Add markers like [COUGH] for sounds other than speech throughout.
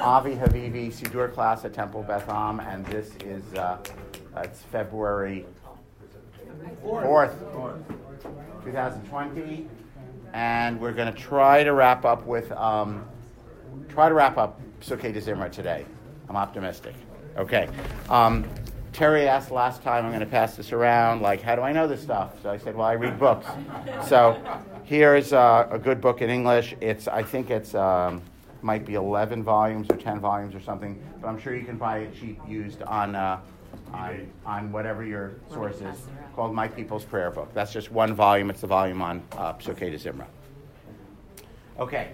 Avi Havivi Sidur class at Temple Beth Am, and this is uh, it's February 4th, 2020, and we're going to try to wrap up with um, try to wrap up Psukei Zimra today. I'm optimistic. Okay. Um, Terry asked last time, I'm going to pass this around, like, how do I know this stuff? So I said, well, I read books. so here's uh, a good book in English. It's, I think it's, um, might be 11 volumes or 10 volumes or something, but I'm sure you can buy it cheap used on, uh, on, on whatever your source is, called My People's Prayer Book. That's just one volume. It's the volume on uh, Psukei Zimra. Okay,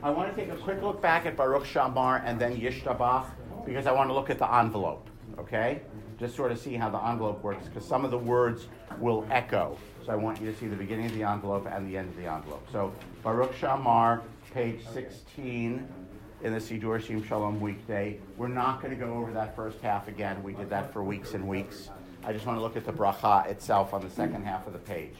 I want to take a quick look back at Baruch Shamar and then Yishtabach because I want to look at the envelope, okay? Just sort of see how the envelope works because some of the words will echo. So I want you to see the beginning of the envelope and the end of the envelope. So Baruch Shamar, page 16 in the Sidur Sim Shalom weekday. We're not going to go over that first half again. We did that for weeks and weeks. I just want to look at the bracha itself on the second half of the page.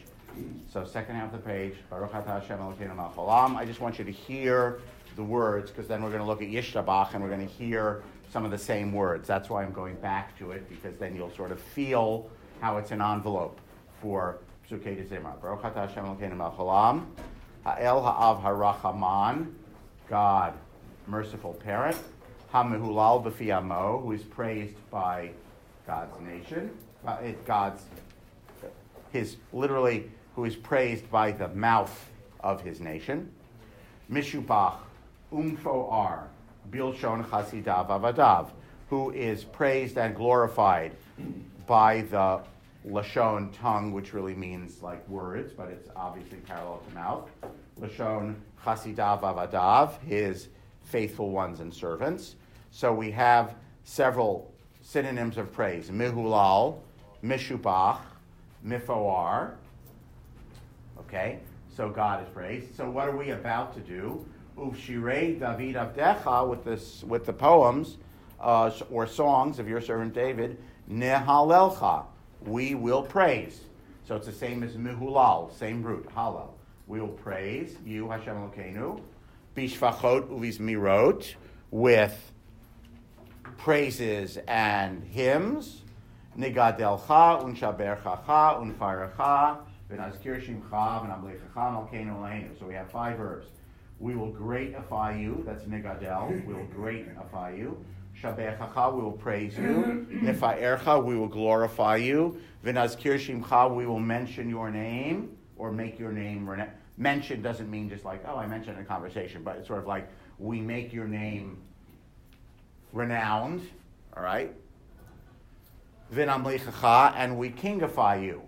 So second half of the page, Baruch Hashem Elokeinu. I just want you to hear the words because then we're going to look at Yishtabach and we're going to hear some of the same words. That's why I'm going back to it because then you'll sort of feel how it's an envelope for Psukei Zimra. Baruch Hashem Elokeinu. Ha'el Ha'av Harachaman. God, merciful parent. Hamehulal B'fi Amo, who is praised by God's nation, God's, his literally who is praised by the mouth of his nation. Mishubach Umfoar Bilshon Chasidav Avadav, who is praised and glorified by the Lashon tongue, which really means like words, but it's obviously parallel to mouth. Lashon Chasidav Avadav, his faithful ones and servants. So we have several synonyms of praise Mihulal, Mishubach, Mifoar, Okay, so God is praised. So what are we about to do? Uvshirei David Avdecha with this with the poems uh, or songs of your servant David. Nehalelcha, we will praise. So it's the same as mihulal, same root, halal. We will praise you, Hashem Elokeinu, bishvachot uvizmirot, with praises and hymns. Nigadelcha, unshaberchacha, unfarecha, so we have five verbs. We will greatify you. That's nigadel. We will greatify you. Shabechacha, we will praise you. [CLEARS THROAT] Nifa'ercha, we will glorify you. V'nazkir shimcha, we will mention your name or make your name. Rena- mention doesn't mean just like, oh, I mentioned in a conversation, but it's sort of like we make your name renowned, all right? V'namlichacha, and we kingify you.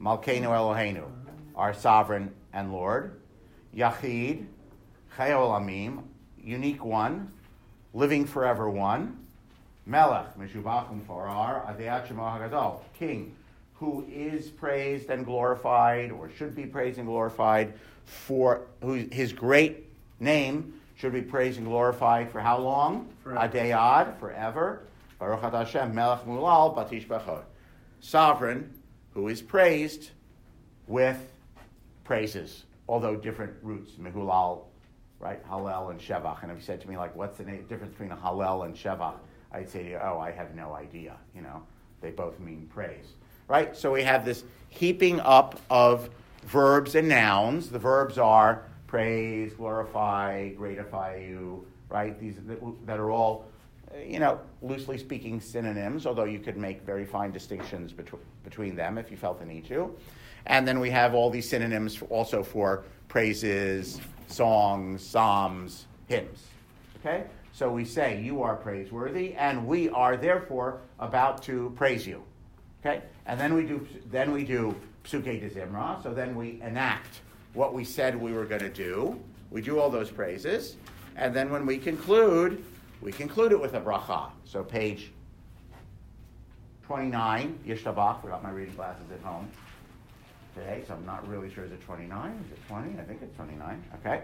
Malkeinu Eloheinu, our sovereign and Lord. Yachid, Chayol Amim, unique one, living forever one. Melech, Meshubachim Farar, Hagadol, king, who is praised and glorified, or should be praised and glorified, for who his great name should be praised and glorified for how long? Adeyad, forever. Baruch Hashem, Melech Mulal, Batish Bechod. Sovereign, who is praised with praises, although different roots, Mehulal, right, Hallel and Shevach. And if you said to me, like, what's the difference between a Hallel and Shevach? I'd say to you, oh, I have no idea. You know, they both mean praise, right? So we have this heaping up of verbs and nouns. The verbs are praise, glorify, gratify you, right? These that are all you know, loosely speaking, synonyms, although you could make very fine distinctions between, between them if you felt the need to. And then we have all these synonyms also for praises, songs, psalms, hymns. Okay? So we say, You are praiseworthy, and we are therefore about to praise you. Okay? And then we do, then we do Psuke de Zimra, so then we enact what we said we were going to do. We do all those praises. And then when we conclude, we conclude it with a bracha. So page 29, Yishtabach. Forgot my reading glasses at home today, so I'm not really sure. Is it 29? Is it 20? I think it's 29. Okay.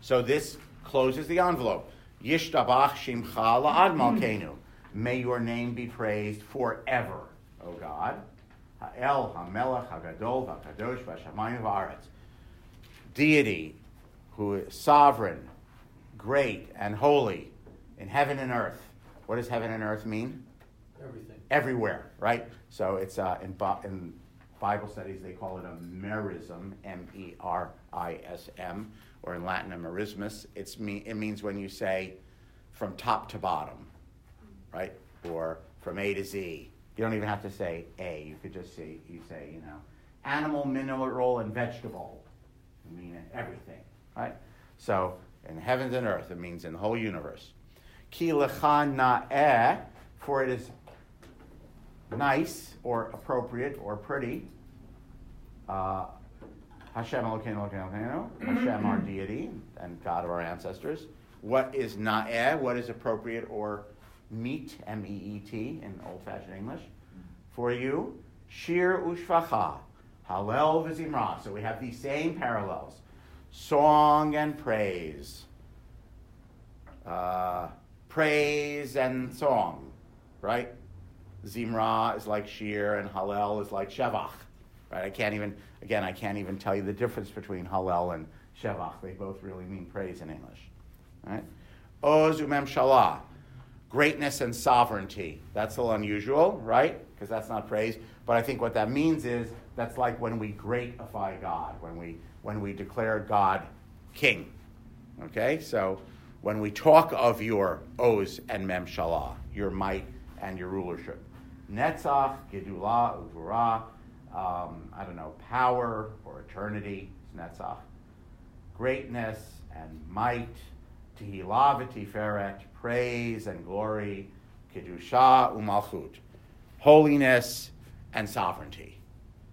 So this closes the envelope. Yishtabach shimcha la'ad malkenu. May your name be praised forever, O God. Ha'el, ha'melech, ha'gadol, ha'kadosh, v'shamayim v'aretz. Deity, who is sovereign, great and holy in heaven and earth. What does heaven and earth mean? Everything. Everywhere, right? So it's uh, in, in Bible studies they call it a merism, M-E-R-I-S-M, or in Latin a merismus. It's me, it means when you say from top to bottom, right? Or from A to Z. You don't even have to say A. You could just say you say you know animal, mineral, and vegetable. I mean everything, right? So in heavens and earth, it means in the whole universe. Ki na'eh, for it is nice or appropriate or pretty. Uh, Hashem Elokeinu Elokeinu Elokeinu, Hashem our deity and God of our ancestors. What is na'eh, what is appropriate or meet, M-E-E-T in old-fashioned English. For you, shir ushvacha, halel v'zimra. So we have these same parallels. Song and praise. Uh, praise and song, right? Zimra is like shir and Hallel is like Shevach, right? I can't even, again, I can't even tell you the difference between Hallel and Shevach. They both really mean praise in English, right? Oz umem shalah, greatness and sovereignty. That's a little unusual, right? Because that's not praise. But I think what that means is that's like when we greatify God, when we when we declare God king. Okay, so when we talk of your Oz and Mem Shalah, your might and your rulership. Netzach, Gedula, Uvura, um, I don't know, power or eternity, Netzach. Greatness and might, Tehillah v'tiferet, praise and glory, Kedusha umalchut, holiness and sovereignty.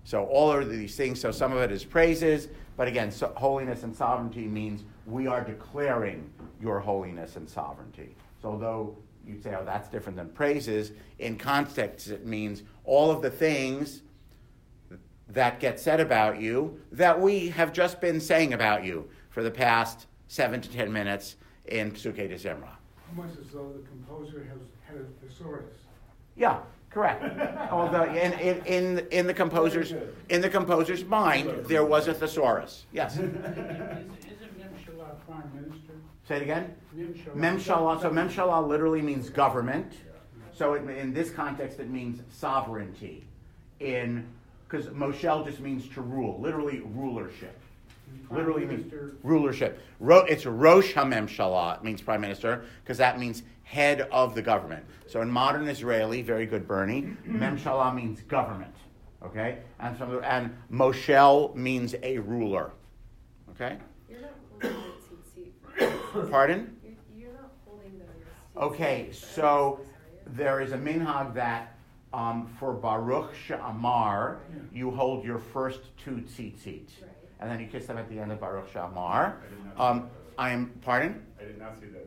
So all of these things, so some of it is praises, but again, so holiness and sovereignty means we are declaring your holiness and sovereignty. So although you'd say, oh, that's different than praises. In context, it means all of the things that get said about you that we have just been saying about you for the past seven to ten minutes in Psuke de Zimra. Almost as though the composer has had a thesaurus. Yeah, correct. [LAUGHS] Although in, in, in, in the composer's in the composer's mind there was a thesaurus. Yes. Is, [LAUGHS] isn't Memshalah prime minister? Say it again. Memshalah. Memshalah. So memshalah literally means government. So it, in this context, it means sovereignty. In because Moshel just means to rule, literally rulership. Prime Literally means rulership. Ro, it's Rosh HaMemshalah. It means prime minister because that means head of the government. So in modern Israeli, very good, Bernie. [CLEARS THROAT] Memshalah means government. Okay, and from the, and Moshel means a ruler. Okay, You're not holding the tzitzit. pardon. You're, you're not holding the Okay, so emphasis, are you? there is a minhag that um, for Baruch Sha'amar, you hold your first two tzitzit. Right. And then you kiss them at the end of Baruch Sha'amar. Um, I am, pardon? I did not see that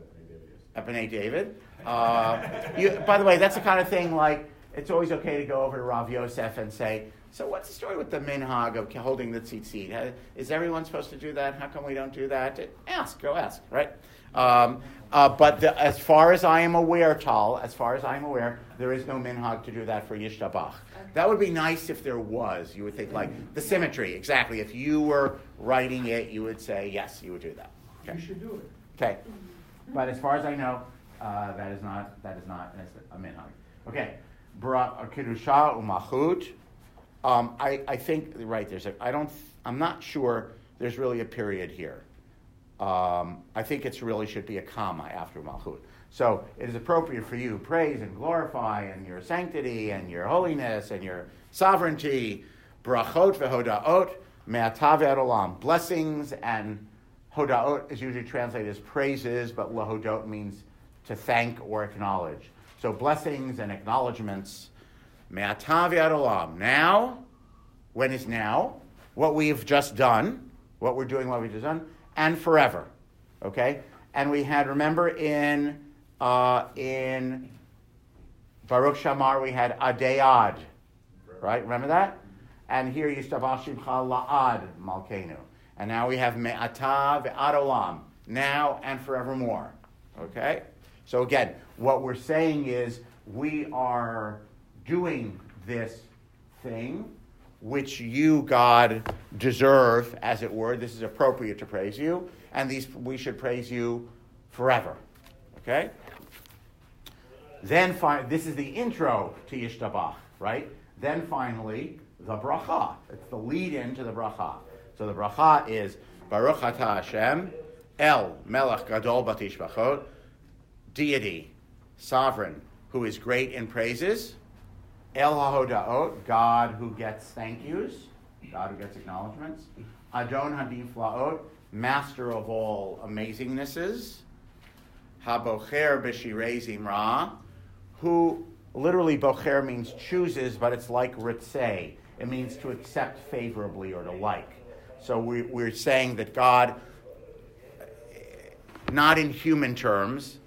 At B'nai David. Uh, you, by the way, that's the kind of thing like, it's always okay to go over to Rav Yosef and say, so what's the story with the minhag of holding the tzitzit? Is everyone supposed to do that? How come we don't do that? Ask, go ask, right? Um, uh, but the, as far as I am aware, Tal, as far as I am aware, there is no minhag to do that for Yishtabach. That would be nice if there was. You would think like the symmetry, exactly. If you were writing it, you would say yes, you would do that. You Okay. should do it. Okay, but as far as I know, uh, that is not that is not a minhag. Okay, Bara kedusha umachut. Um, I I think right there's a I don't I'm not sure there's really a period here. Um, I think it really should be a comma after malchut. So it is appropriate for you praise and glorify and your sanctity and your holiness and your sovereignty. Brachot vehodaot me'atav olam. Blessings and hodaot is usually translated as praises, but lahodot means to thank or acknowledge. So blessings and acknowledgments. Me'atav olam. Now, when is now? What we've just done, what we're doing, what we've just done, and forever. Okay? And we had, remember in uh, in Baruch Shamar, we had Adayad, right? Remember that? And here, Yistabashim La'ad Malkenu. And now we have Me'ata ve'ad olam, now and forevermore. Okay? So again, what we're saying is we are doing this thing which you, God, deserve, as it were. This is appropriate to praise you. And these we should praise you forever. Okay? Then fi- this is the intro to Yishtabach, right? Then finally, the bracha. It's the lead in to the bracha. So the bracha is Baruch Atah Hashem, El Melech Gadol Batishbachot, deity, sovereign, who is great in praises, El HaHodaot, God who gets thank yous, God who gets acknowledgments, Adon Hadiflaot, master of all amazingnesses, Habocher B'Shirei Zimra, who literally Bocher means chooses, but it's like Ritzeh. It means to accept favorably or to like. So we, we're saying that God, not in human terms,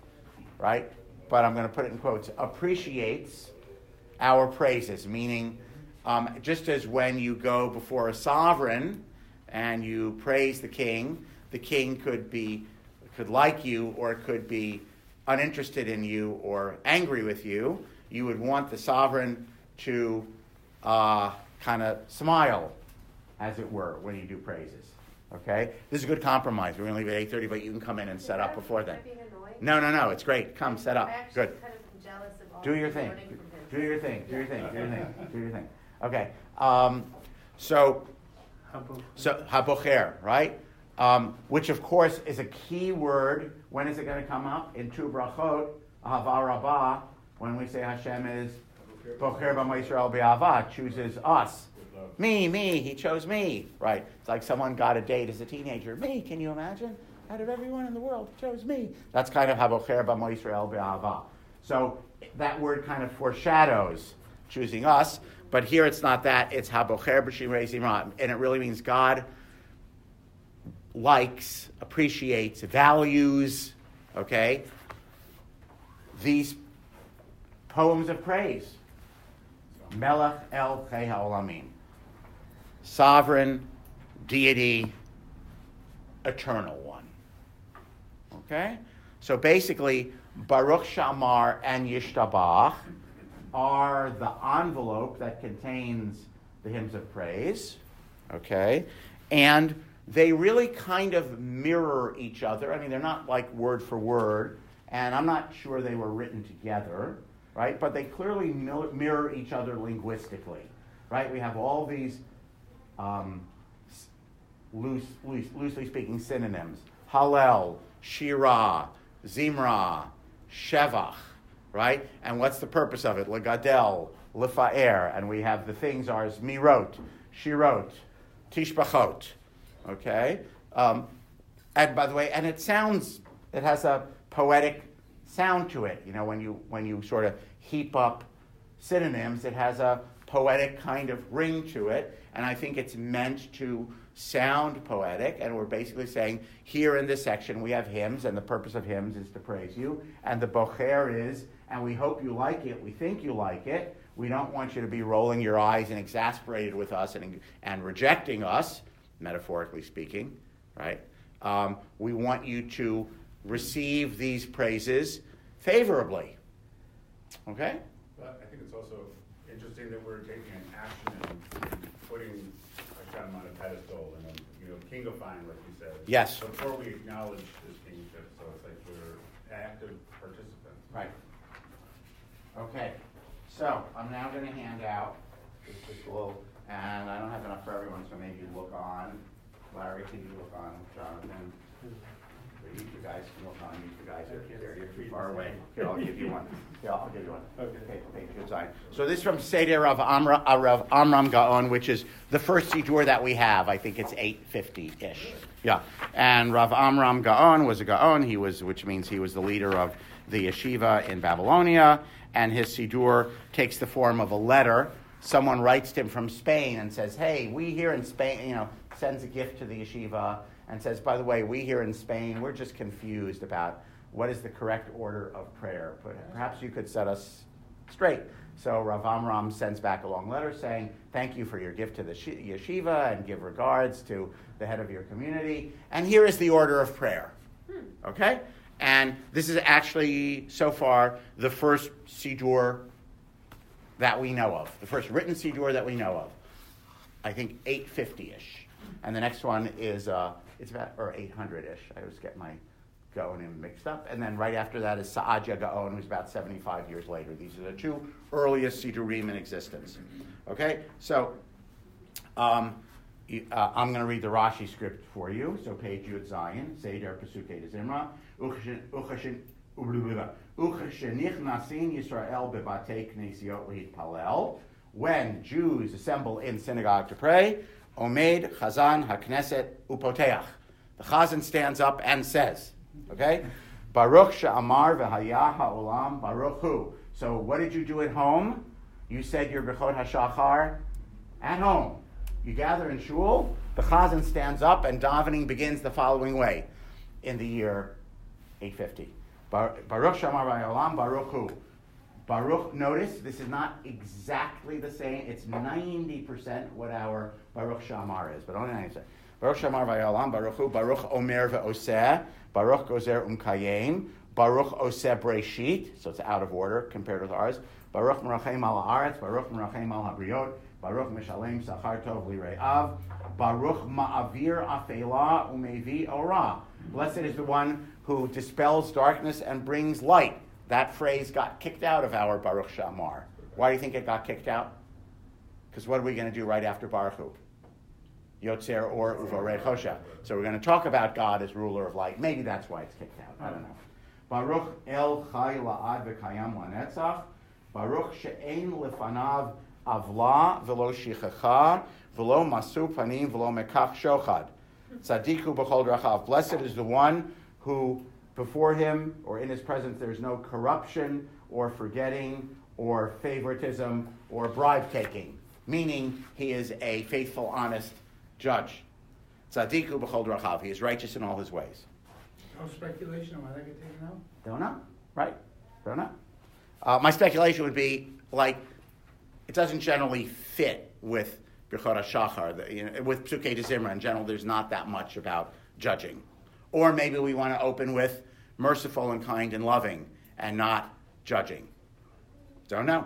right, but I'm going to put it in quotes, appreciates our praises, meaning um, just as when you go before a sovereign and you praise the king, the king could be could like you or could be uninterested in you or angry with you. You would want the sovereign to uh, kind of smile, as it were, when you do praises. Okay, this is a good compromise. We're going to leave at eight thirty, but you can come in and set up before then. No, no, no. It's great. Come, set up. Good. Kind of jealous of all Do your thing. Learning from him. Do your thing. Do your thing. Do your thing. Do your thing. [LAUGHS] Okay. Um, so, so habocher, right? Um, which of course is a key word. When is it going to come up? In two brachot, ahava rabbah, when we say Hashem is bocher b'mo Yisrael b'ahava, chooses us. Me, me, he chose me. Right. It's like someone got a date as a teenager. Me, can you imagine? Out of everyone in the world, he chose me. That's kind of habocher b'mo Yisrael b'ahava. So that word kind of foreshadows choosing us, but here it's not that. It's habocher b'shirei zimra, and it really means God likes, appreciates, values, okay, these poems of praise. Melech El Chei HaOlamim. Sovereign, deity, eternal one. Okay? So basically, Baruch Shamar and Yishtabach are the envelope that contains the hymns of praise. Okay? And they really kind of mirror each other. I mean, they're not like word for word, and I'm not sure they were written together, right? But they clearly mirror each other linguistically, right? We have all these um, loose, loose, loosely speaking synonyms Hallel, Shirah, Zimra, Shevach, right? And what's the purpose of it? Legadel, Lefa'er, and we have the things are Mirot, Shirot, Tishbachot, okay? Um, and by the way, and it sounds, it has a poetic sound to it. You know, when you when you sort of heap up synonyms, it has a poetic kind of ring to it, and I think it's meant to sound poetic. And we're basically saying here in this section we have hymns, and the purpose of hymns is to praise you, and the bocher is, and we hope you like it. We think you like it. We don't want you to be rolling your eyes and exasperated with us and, and rejecting us, metaphorically speaking, right? Um, we want you to receive these praises favorably. Okay? But I think it's also interesting that we're taking an action and putting Hashem on a pedestal and, um, you know, kingifying, like you said. Yes. Before we acknowledge his kingship, so it's like we're active participants. Right. Okay. So I'm now going to hand out this little, and I don't have enough for everyone, so maybe look on. Larry, can you look on? Jonathan? Guys can look. You guys are there. You're too far away. Here, I'll give you one. [LAUGHS] Here, I'll give you one. Okay. Okay, good sign. So this is from Seder Rav, Amra, uh, Rav Amram Gaon, which is the first Siddur that we have. I think it's 850-ish. Yeah. And Rav Amram Gaon was a Gaon, he was, which means he was the leader of the yeshiva in Babylonia, and his Siddur takes the form of a letter. Someone writes to him from Spain and says, hey, we here in Spain, you know, sends a gift to the yeshiva and says, by the way, we here in Spain, we're just confused about what is the correct order of prayer. Perhaps you could set us straight. So Rav Amram sends back a long letter saying, Thank you for your gift to the yeshiva and give regards to the head of your community. And here is the order of prayer. Okay? And this is actually, so far, the first Siddur that we know of, the first written Siddur that we know of. I think 850 ish. And the next one is, uh, it's about, or 800 ish. I always get my Gaonim mixed up. And then right after that is Saadia Gaon, who's about 75 years later. These are the two earliest Sidurim in existence. Okay, so um, uh, I'm going to read the Rashi script for you. So page Yud Zion, Seder Pesukei de Zimra. Uchashenichnasin Yisrael knesiot. When Jews assemble in synagogue to pray, Omed Chazan HaKnesset Upoteach. The Chazan stands up and says, okay? Baruch she'amar v'hayah ha'olam baruch hu. So what did you do at home? You said your Birchot HaShachar at home. You gather in shul, the chazan stands up, and davening begins the following way in the year 850. Bar- Baruch Shamar Olam Baruch Hu. Baruch, notice this is not exactly the same. It's 90% what our Baruch Shamar is, but only 90%. Baruch Shamar Vayolam, Baruch Baruch Omer Ve'oseh, Baruch Gozer Umkayim, Baruch Oseh Breshit, so it's out of order compared with ours. Baruch Merachem Al Haaretz, Baruch Merachem Al Habriot, Baruch Mishalem Sachar Tov Lire'av, Baruch Ma'avir Afela Umevi Ora. Blessed is the one who dispels darkness and brings light. That phrase got kicked out of our Baruch Shamar. Why do you think it got kicked out? Because what are we going to do right after Baruch Hu? Yotzer or Uvorei Chosha. So we're going to talk about God as ruler of light. Maybe that's why it's kicked out. I don't know. Baruch El Chai La'ad V'Kayam Lanetzach. Baruch She'ein Lefanav Avla V'lo Shichacha V'lo Masu Panim V'lo Mekach Shochad. Tzadiku B'chol Drachav. Blessed is the one who before him or in his presence there's no corruption or forgetting or favoritism or bribe taking, meaning he is a faithful, honest judge. Tzadiku b'chol drachav. He is righteous in all his ways. No speculation on why that get taken out? Don't know, right? Don't know. Uh, my speculation would be like it doesn't generally fit with Birchot HaShachar. the- You know, with Psukei de Zimra in general, there's not that much about judging. Or maybe we want to open with merciful and kind and loving and not judging. Don't know.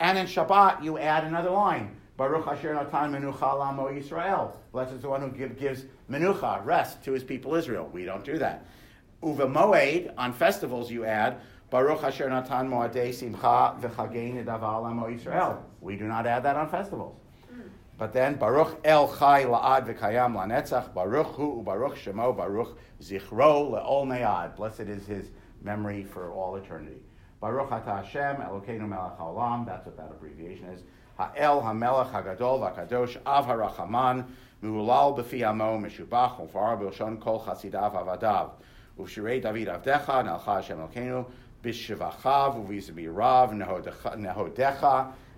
And in Shabbat, you add another line. Baruch Asher Natan Menucha Lamo Yisrael. Blessed is the one who give, gives Menucha, rest, to his people Israel. We don't do that. Uva Moed, on festivals, you add Baruch Asher Natan Moadei Simcha V'Chagei Nedav Lamo Yisrael. We do not add that on festivals. But then Baruch El Chai La'ad V'Kayam Lanetzach Baruch Hu Baruch Shemo Baruch Zichro Le'ol Me'ad. Blessed is his memory for all eternity. Baruch Ata Hashem Elokeinu Melech Haolam. That's what that abbreviation is. Ha'el HaMelech HaGadol VaKadosh Av HaRachaman Me'ulal B'fi Amo Meshubach Ufar B'Lshon Kol Chasidav Avadav. Uvshirei David Avdecha Nelcha Hashem Elokeinu B'Shivachav Uvizbirav Nehodecha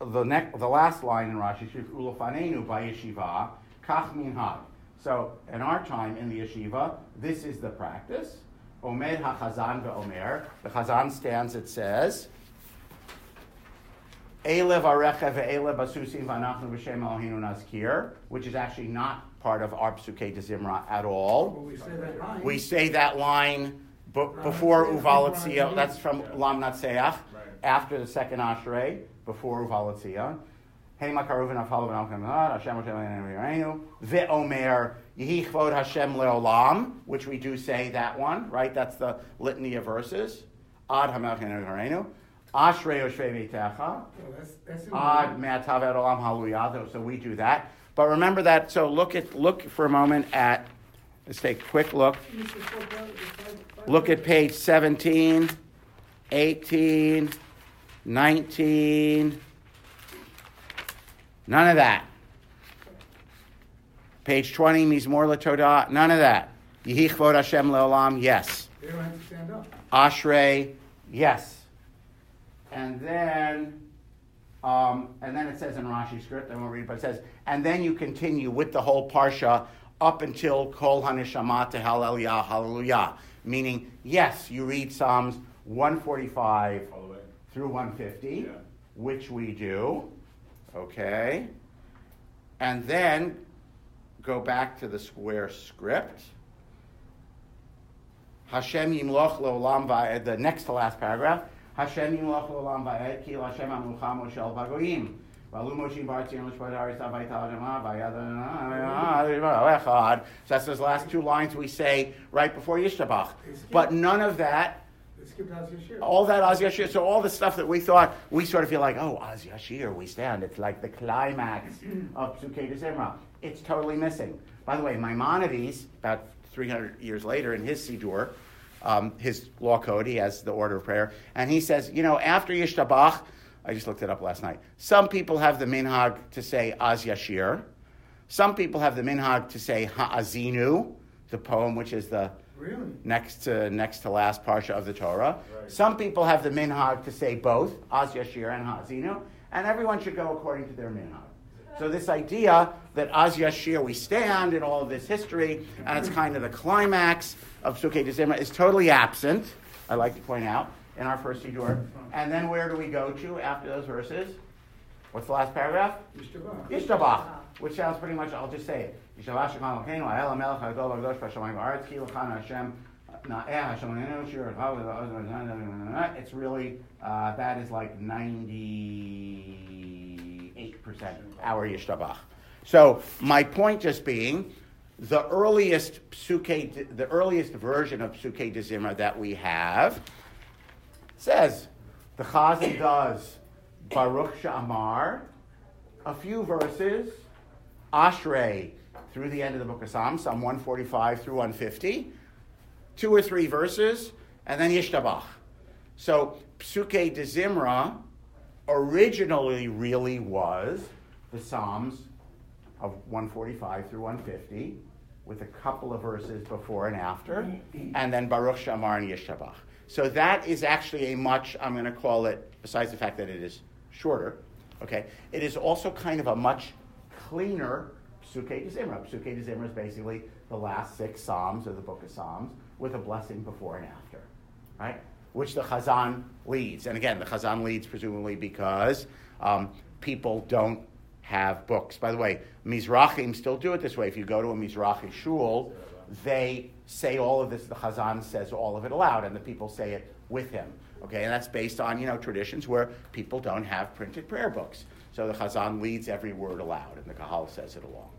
the next, the last line in Rashi says "Ulofanenu by yeshiva kach minhag." So in our time in the yeshiva, this is the practice. Omed hachazan ve'omer. The chazan stands. It says, "Elev arecha ve'elev basusim v'anachnu b'shem Eloheinu nazkir," which is actually not part of our psuke de zimra at all. Well, we say that line. We say that line b- before Uvalatzia. That's from Lam Natseach, Right. after the second Ashrei, before Uvalatzia. Hey makaruvin afalav and alkam Hashem Hashem Ve'omer Yehi Chvod Hashem Leolam, which we do say that one, right? That's the litany of verses. Ad Hamelch Harenu. Ashrei Oshvei Veitecha. Well, that's, that's in the- Ad Me'atav Et Olam Hallelujah. So we do that. But remember that. So look at look for a moment at. Let's take a quick look. Look at page 17, 18, 19. None of that. Page 20, Mizmor LaTodah. None of that. Yehi Hashem Leolam. Yes. They don't have to stand up. Ashrei. Yes. And then, um, and then it says in Rashi script, I won't read, it, but it says, and then you continue with the whole parsha up until Kol Haneshama Hallelujah, Hallelujah. Meaning, yes, you read Psalms 145 All the way. Through 150, Yeah. which we do. Okay. And then go back to the square script. Hashem yimloch leolam va'ed, the next to last paragraph. Hashem yimloch leolam va'ed, ki Hashem amlucha moshel bagoyim. V'alu Moshe bar Tzion l'shpot haaretz v'aytal Shema v'yad echad. So that's those last two lines we say right before Yishtabach. But none of that skipped Yashir. all that Oz Yashir, so all the stuff that we thought, we sort of feel like, oh, Oz Yashir, we stand. It's like the climax of Psuke de Zimra. It's totally missing. By the way, Maimonides, about 300 years later in his Sidur, um, his law code, he has the order of prayer, and he says, you know, after Yishtabach, I just looked it up last night, some people have the minhag to say Az Yashir. Some people have the minhag to say Ha'azinu, the poem which is the Really? next to next to last parsha of the Torah. Right. Some people have the minhag to say both, Az Yashir and Hazinu, and everyone should go according to their minhag. So this idea that Az Yashir we stand in all of this history, and it's kind of the climax of Psuke de Zimra is totally absent. I like to point out in our first Siddur. And then where do we go to after those verses? What's the last paragraph? Yishtabah. Yishtabach, which sounds pretty much, I'll just say it. Yishtabach Shekhan Elokeinu, Ha'el HaMelech HaGadol HaKadosh B'Shamayim V'Aretz, Ki L'chan Hashem, Na'eh Hashem Einu Shir Ha'el Ha'el It's really, uh, that is like ninety-eight percent our Yishtabach. So my point just being, the earliest psuke, the earliest version of Psuke de Zimra that we have says, the Chazan does Baruch Sha'amar, a few verses, Ashrei, through the end of the book of Psalms, Psalm 145 through 150, two or three verses, and then Yishtabach. So Psuke de Zimra originally really was the Psalms of 145 through 150, with a couple of verses before and after, and then Baruch Shamar and Yishtabach. So that is actually a much, I'm going to call it, besides the fact that it is shorter, okay, it is also kind of a much cleaner Psuke de Zimra. Psuke is basically the last six Psalms of the book of Psalms with a blessing before and after, right? Which the Chazan leads. And again, the Chazan leads presumably because um, people don't have books. By the way, Mizrachim still do it this way. If you go to a Mizrachi shul, they say all of this. The Chazan says all of it aloud, and the people say it with him. Okay, and that's based on you know traditions where people don't have printed prayer books. So the Chazan leads every word aloud, and the Kahal says it along.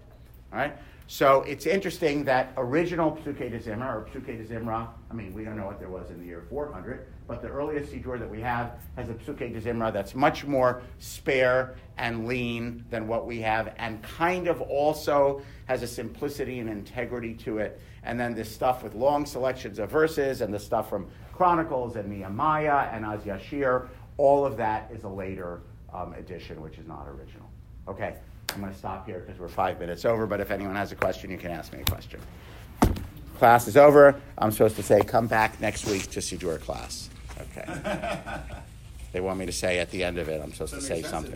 All right. So it's interesting that original Psuke de Zimra or Psuke de Zimra. I mean, we don't know what there was in the year 400, but the earliest Siddur that we have has a Psuke de Zimra that's much more spare and lean than what we have, and kind of also has a simplicity and integrity to it. And then this stuff with long selections of verses, and the stuff from Chronicles and Nehemiah and Az Yashir, all of that is a later um, edition, which is not original. Okay. I'm going to stop here because we're five minutes over, but if anyone has a question, you can ask me a question. Class is over. I'm supposed to say, come back next week to see your class. Okay. [LAUGHS] they want me to say at the end of it, I'm supposed to say something.